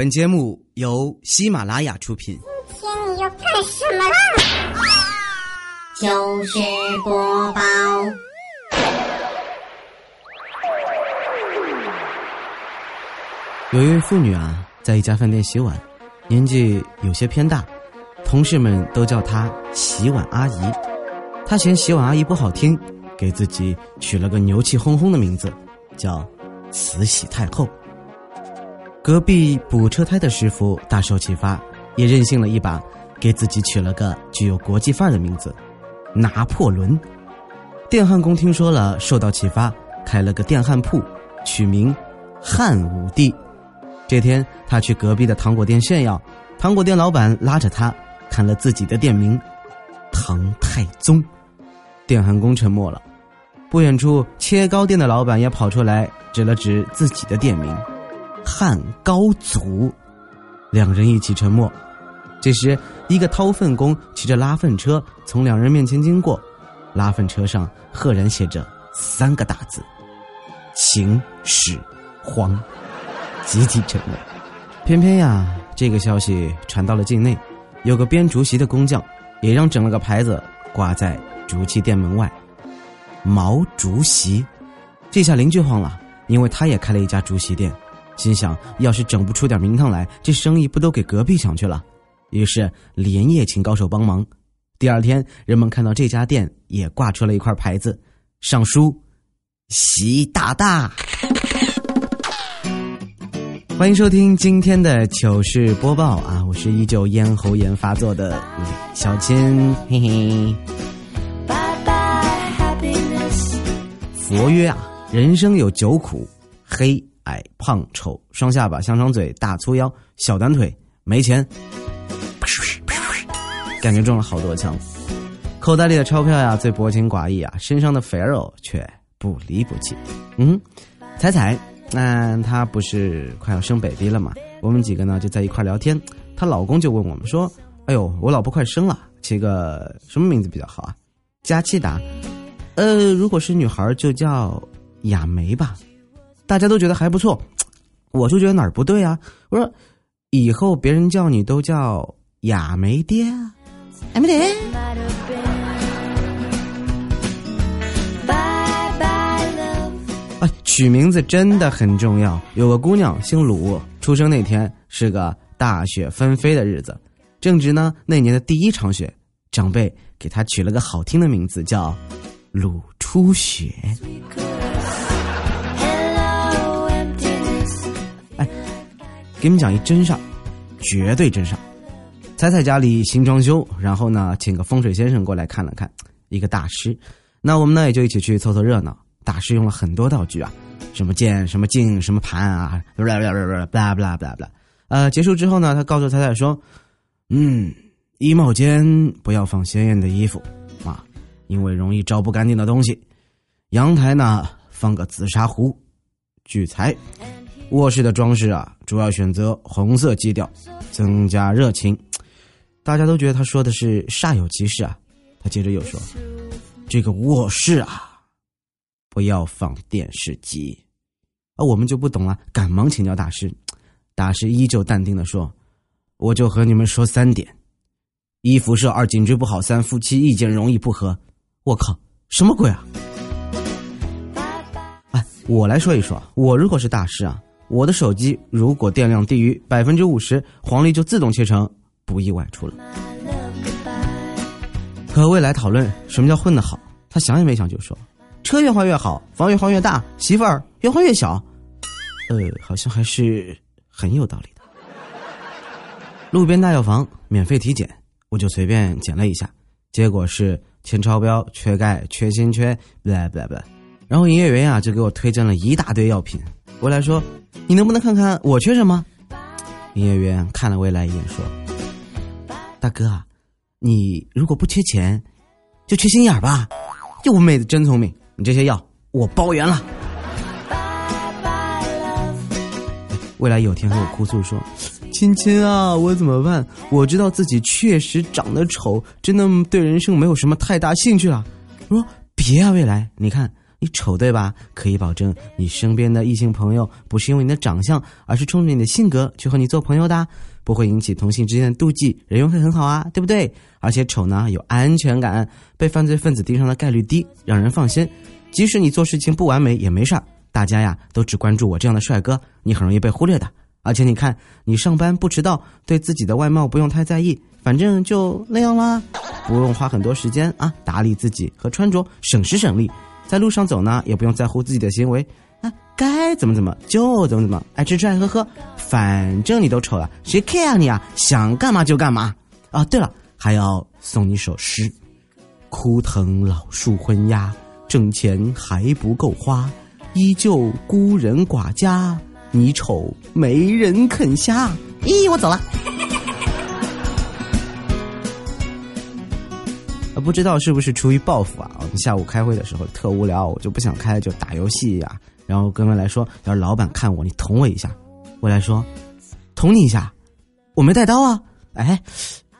本节目由喜马拉雅出品。今天你要干什么啦？就是播报。有一位妇女啊，在一家饭店洗碗，年纪有些偏大，同事们都叫她“洗碗阿姨”。她嫌“洗碗阿姨”不好听，给自己取了个牛气哄哄的名字，叫“慈禧太后”。隔壁补车胎的师傅大受启发，也任性了一把，给自己取了个具有国际范儿的名字——拿破仑。电焊工听说了，受到启发，开了个电焊铺，取名“汉武帝”。这天，他去隔壁的糖果店炫耀，糖果店老板拉着他看了自己的店名“唐太宗”，电焊工沉默了。不远处，切糕店的老板也跑出来，指了指自己的店名“汉高祖”，两人一起沉默。这时，一个掏粪工骑着拉粪车从两人面前经过，拉粪车上赫然写着三个大字：“秦始皇”。集体沉默。偏偏呀，这个消息传到了境内，有个编竹席的工匠，也让整了个牌子挂在竹器店门外。毛竹席，这下邻居慌了，因为他也开了一家竹席店，心想要是整不出点名堂来，这生意不都给隔壁抢去了？于是连夜请高手帮忙。第二天，人们看到这家店也挂出了一块牌子，上书“习大大”。欢迎收听今天的糗事播报啊！我是依旧咽喉炎发作的李小金，嘿嘿。佛曰啊，人生有九苦：黑、矮、胖、丑、双下巴、香肠嘴、大粗腰、小短腿、没钱。感觉中了好多枪，口袋里的钞票呀最薄情寡义啊，身上的肥肉却不离不弃。嗯，彩彩。那她不是快要生 baby 了嘛？我们几个呢就在一块聊天，她老公就问我们说：“哎呦，我老婆快生了，起个什么名字比较好啊？”佳期答：“呃，如果是女孩就叫雅梅吧。”大家都觉得还不错，我就觉得哪儿不对啊？我说：“以后别人叫你都叫雅梅爹，雅梅爹。”取名字真的很重要。有个姑娘姓鲁，出生那天是个大雪纷飞的日子，正值呢那年的第一场雪，长辈给她取了个好听的名字，叫鲁初雪。给你们讲一真事，绝对真事儿。彩彩家里新装修，然后呢，请个风水先生过来看了看，一个大师。那我们呢也就一起去凑凑热闹。大师用了很多道具啊。什么剑，什么镜，什么盘啊，不啦不啦不啦不啦不啦不啦啦，呃，结束之后呢，他告诉彩彩说：“嗯，衣帽间不要放鲜艳的衣服啊，因为容易招不干净的东西。阳台呢，放个紫砂壶，聚财。卧室的装饰啊，主要选择红色基调，增加热情。大家都觉得他说的是煞有其事啊。他接着又说：这个卧室啊。”不要放电视机，啊，我们就不懂了，赶忙请教大师。大师依旧淡定的说：“我就和你们说三点：一辐射，二颈椎不好，三夫妻意见容易不合。”我靠，什么鬼啊！哎，我来说一说，我如果是大师啊，我的手机如果电量低于百分之五十，黄历就自动切成不宜外出了。和未来讨论什么叫混得好，他想也没想就说。车越换越好，房越换越大，媳妇儿越换越小，呃，好像还是很有道理的。路边大药房免费体检，我就随便检了一下，结果是铅超标、缺钙、缺锌、缺……不不不，然后营业员呀就给我推荐了一大堆药品。未来说：“你能不能看看我缺什么？”营业员看了未来一眼说：“大哥啊，你如果不缺钱，就缺心眼儿吧。”哟，妹子真聪明。你这些药我包圆了。未来有天和我哭诉说：“亲亲啊，我怎么办？我知道自己确实长得丑，真的对人生没有什么太大兴趣了。”我说：“别啊，未来，你看你丑对吧？可以保证你身边的异性朋友不是因为你的长相，而是冲着你的性格去和你做朋友的，不会引起同性之间的妒忌，人缘会很好啊，对不对？而且丑呢有安全感，被犯罪分子盯上的概率低，让人放心。即使你做事情不完美也没事儿，大家呀都只关注我这样的帅哥，你很容易被忽略的。而且你看，你上班不迟到，对自己的外貌不用太在意，反正就那样啦，不用花很多时间啊打理自己和穿着，省时省力。在路上走呢，也不用在乎自己的行为，啊，该怎么怎么就怎么怎么，爱吃吃爱喝喝，反正你都丑了，谁 care 你啊？想干嘛就干嘛。啊，对了，还要送你首诗：枯藤老树昏鸦，挣钱还不够花，依旧孤人寡家。你丑没人肯下，咦，我走了。不知道是不是出于报复啊？我们下午开会的时候特无聊，我就不想开，就打游戏呀。然后哥们来说，要是老板看我，你捅我一下。我来说，捅你一下，我没带刀啊。哎，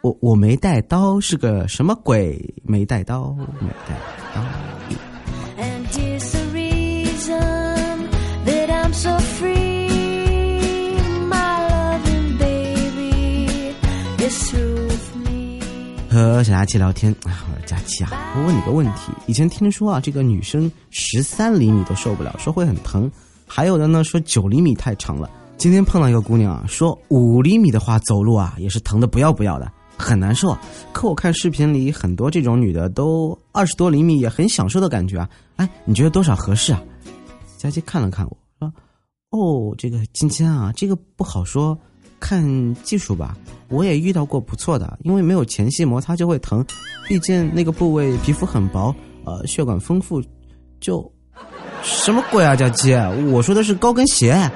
我我没带刀是个什么鬼？没带刀，没带刀。和小佳琪聊天啊，我说佳琪啊，我问你个问题，以前听说啊，这个女生十三厘米都受不了，说会很疼；还有的呢说九厘米太长了。今天碰到一个姑娘啊，说五厘米的话走路啊也是疼的不要不要的，很难受。可我看视频里很多这种女的都二十多厘米也很享受的感觉啊。哎，你觉得多少合适啊？佳琪看了看我说：“哦，这个今天啊，这个不好说。”看技术吧，我也遇到过不错的，因为没有前戏摩擦就会疼，毕竟那个部位皮肤很薄，呃，血管丰富，就什么鬼啊，佳琪，我说的是高跟鞋。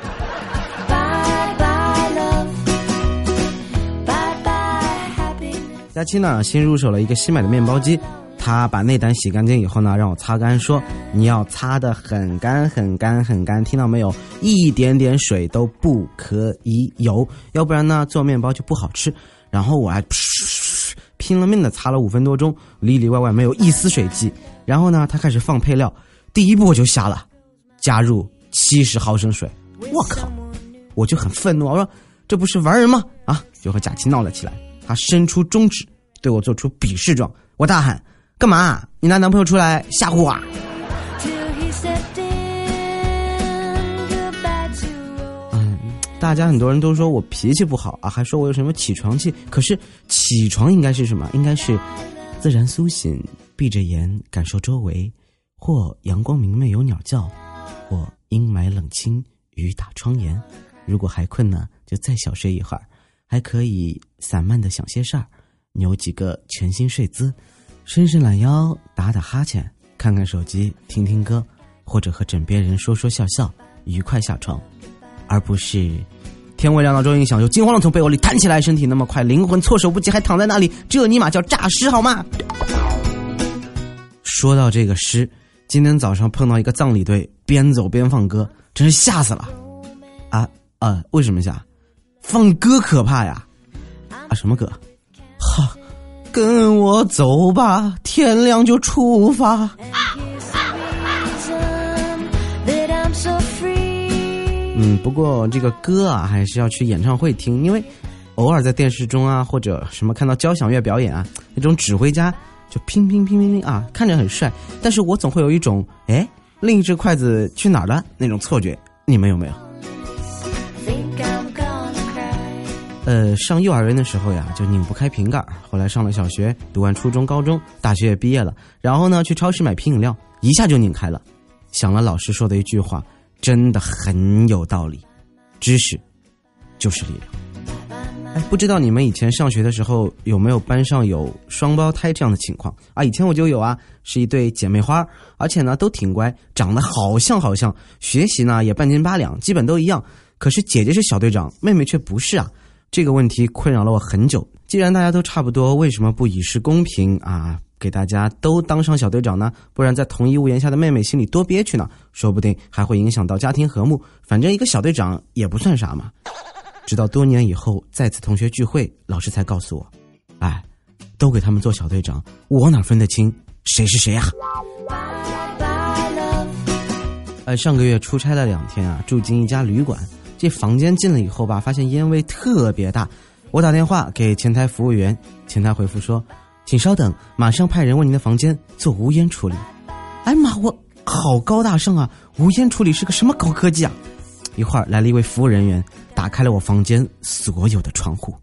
佳期呢，新入手了一个新买的面包机。他把内胆洗干净以后呢，让我擦干，说你要擦的很干很干很干，听到没有？一点点水都不可以有，要不然呢做面包就不好吃。然后我还 拼了命的擦了五分多钟，里里外外没有一丝水迹。然后呢，他开始放配料，第一步我就瞎了，加入七十毫升水。我靠！我就很愤怒，我说这不是玩人吗？啊！就和贾琪闹了起来。他伸出中指对我做出鄙视状，我大喊。干嘛？你拿男朋友出来吓唬我？嗯，大家很多人都说我脾气不好啊，还说我有什么起床气。可是起床应该是什么？应该是自然苏醒，闭着眼感受周围，或阳光明媚有鸟叫，或阴霾冷清雨打窗沿。如果还困呢，就再小睡一会儿，还可以散漫的想些事儿，扭几个全新睡姿。伸伸懒腰，打打哈欠，看看手机，听听歌，或者和枕边人说说笑笑，愉快下床，而不是天未亮闹钟一响就惊慌的从被窝里弹起来，身体那么快，灵魂措手不及，还躺在那里，这尼玛叫诈尸好吗？说到这个尸，今天早上碰到一个葬礼队，边走边放歌，真是吓死了！啊啊，为什么吓？放歌可怕呀！啊，什么歌？哈。跟我走吧，天亮就出发。嗯，不过这个歌啊，还是要去演唱会听，因为偶尔在电视中啊，或者什么看到交响乐表演啊，那种指挥家就乒乒乒乒乒啊，看着很帅，但是我总会有一种哎，另一只筷子去哪儿了那种错觉，你们有没有？呃，上幼儿园的时候呀，就拧不开瓶盖。后来上了小学，读完初中、高中，大学也毕业了。然后呢，去超市买瓶饮料，一下就拧开了。想了老师说的一句话，真的很有道理：知识就是力量。哎，不知道你们以前上学的时候有没有班上有双胞胎这样的情况啊？以前我就有啊，是一对姐妹花，而且呢都挺乖，长得好像好像，学习呢也半斤八两，基本都一样。可是姐姐是小队长，妹妹却不是啊。这个问题困扰了我很久。既然大家都差不多，为什么不以示公平啊？给大家都当上小队长呢？不然在同一屋檐下的妹妹心里多憋屈呢？说不定还会影响到家庭和睦。反正一个小队长也不算啥嘛。直到多年以后再次同学聚会，老师才告诉我：“哎，都给他们做小队长，我哪分得清谁是谁呀？”呃，上个月出差了两天啊，住进一家旅馆，这房间进了以后吧，发现烟味特别大。我打电话给前台服务员，前台回复说：“请稍等，马上派人为您的房间做无烟处理。”哎妈，我好高大上啊！无烟处理是个什么高科技啊？一会儿来了一位服务人员，打开了我房间所有的窗户。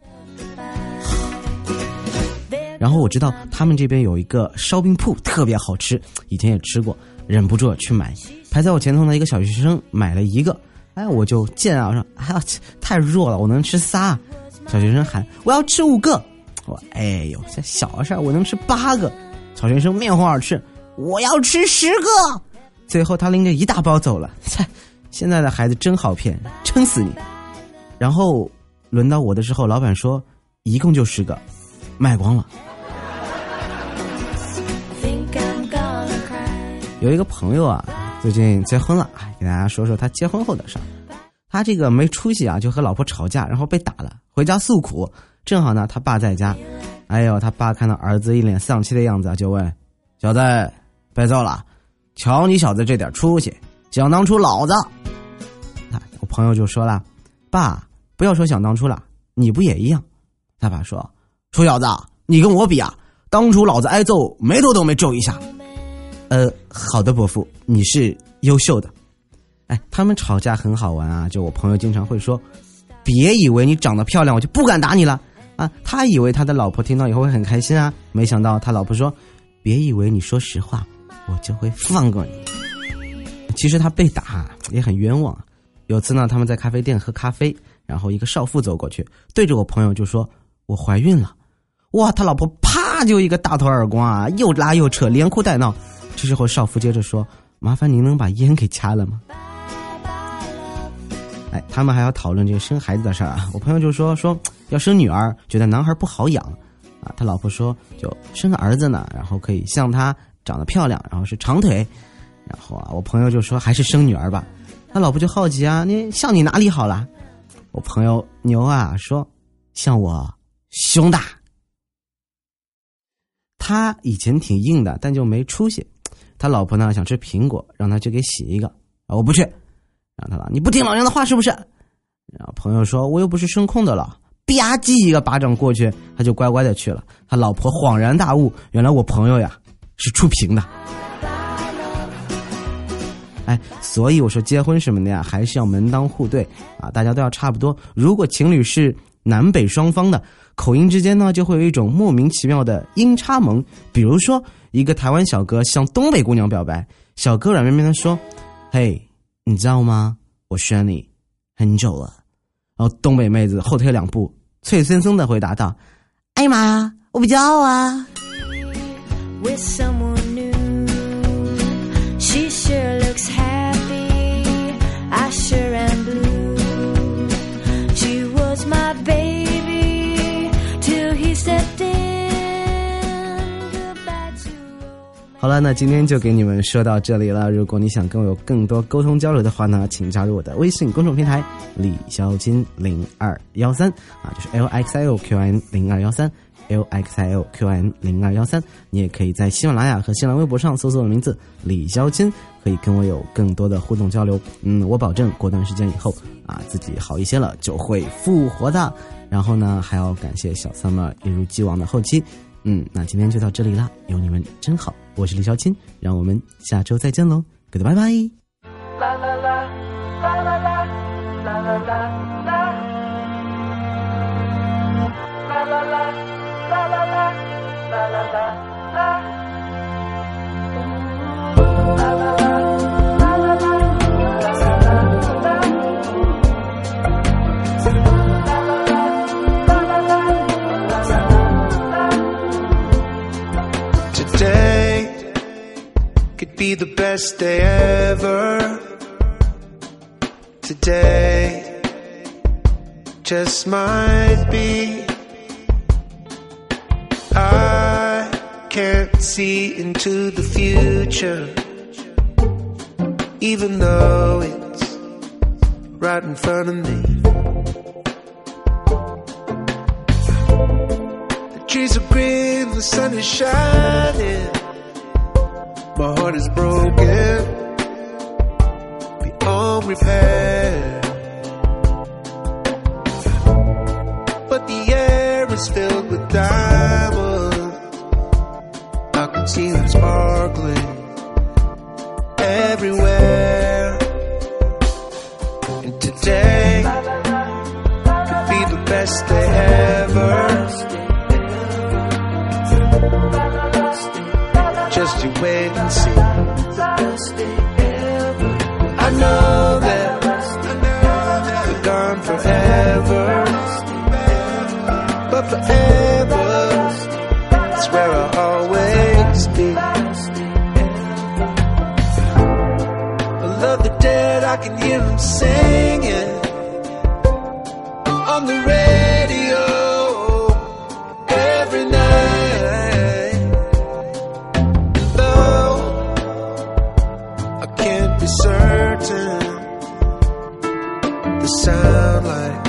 然后我知道他们这边有一个烧饼铺特别好吃，以前也吃过，忍不住去买。排在我前头的一个小学生买了一个，哎，我就见啊，我说哎呀，太弱了，我能吃仨。小学生喊我要吃五个，我哎呦，这小事儿我能吃八个。小学生面红耳赤，我要吃十个。最后他拎着一大包走了。切，现在的孩子真好骗，撑死你。然后轮到我的时候，老板说一共就十个，卖光了。有一个朋友啊。最近结婚了，给大家说说他结婚后的事儿。他这个没出息啊，就和老婆吵架，然后被打了，回家诉苦。正好呢，他爸在家。哎呦，他爸看到儿子一脸丧气的样子啊，就问：“小子，别揍了，瞧你小子这点出息，想当初老子……”我朋友就说了：“爸，不要说想当初了，你不也一样？”他爸说：“臭小子，你跟我比啊，当初老子挨揍，眉头都没皱一下。”呃，好的，伯父，你是优秀的。哎，他们吵架很好玩啊，就我朋友经常会说：“别以为你长得漂亮，我就不敢打你了。”啊，他以为他的老婆听到以后会很开心啊，没想到他老婆说：“别以为你说实话，我就会放过你。”其实他被打也很冤枉。有次呢，他们在咖啡店喝咖啡，然后一个少妇走过去，对着我朋友就说：“我怀孕了。”哇，他老婆啪就一个大头耳光啊，又拉又扯，连哭带闹。这时候少妇接着说：“麻烦您能把烟给掐了吗？”哎，他们还要讨论这个生孩子的事儿啊。我朋友就说说要生女儿，觉得男孩不好养啊。他老婆说就生个儿子呢，然后可以像他长得漂亮，然后是长腿。然后啊，我朋友就说还是生女儿吧。他老婆就好奇啊，你像你哪里好了？我朋友牛啊说像我胸大。他以前挺硬的，但就没出息。他老婆呢想吃苹果，让他去给洗一个啊，我不去。让他了，你不听老娘的话是不是？然后朋友说，我又不是声控的了，吧唧一个巴掌过去，他就乖乖的去了。他老婆恍然大悟，原来我朋友呀是触屏的。哎，所以我说结婚什么的呀，还是要门当户对啊，大家都要差不多。如果情侣是南北双方的。口音之间呢，就会有一种莫名其妙的音差萌。比如说，一个台湾小哥向东北姑娘表白，小哥软绵绵的说：“嘿，你知道吗？我选你很久了。”然后东北妹子后退两步，脆生生的回答道：“哎呀妈呀，我不知道啊。”好了，那今天就给你们说到这里了。如果你想跟我有更多沟通交流的话呢，请加入我的微信公众平台李潇金零二幺三啊，就是 L X I O Q N 零二幺三 L X I O Q N 零二幺三。你也可以在喜马拉雅和新浪微博上搜索我的名字李潇金，可以跟我有更多的互动交流。嗯，我保证过段时间以后啊，自己好一些了就会复活的。然后呢，还要感谢小三们一如既往的后期。嗯，那今天就到这里啦，有你们真好。我是李小青，让我们下周再见喽，Goodbye bye。be the best day ever. Today just might be. I can't see into the future, even though it's right in front of me. The trees are green, the sun is shining. My heart is broken beyond repair. Just you wait and see. I know that we're gone forever, but forever is where I'll always be. I love the dead, I can hear them singing be certain, the sound like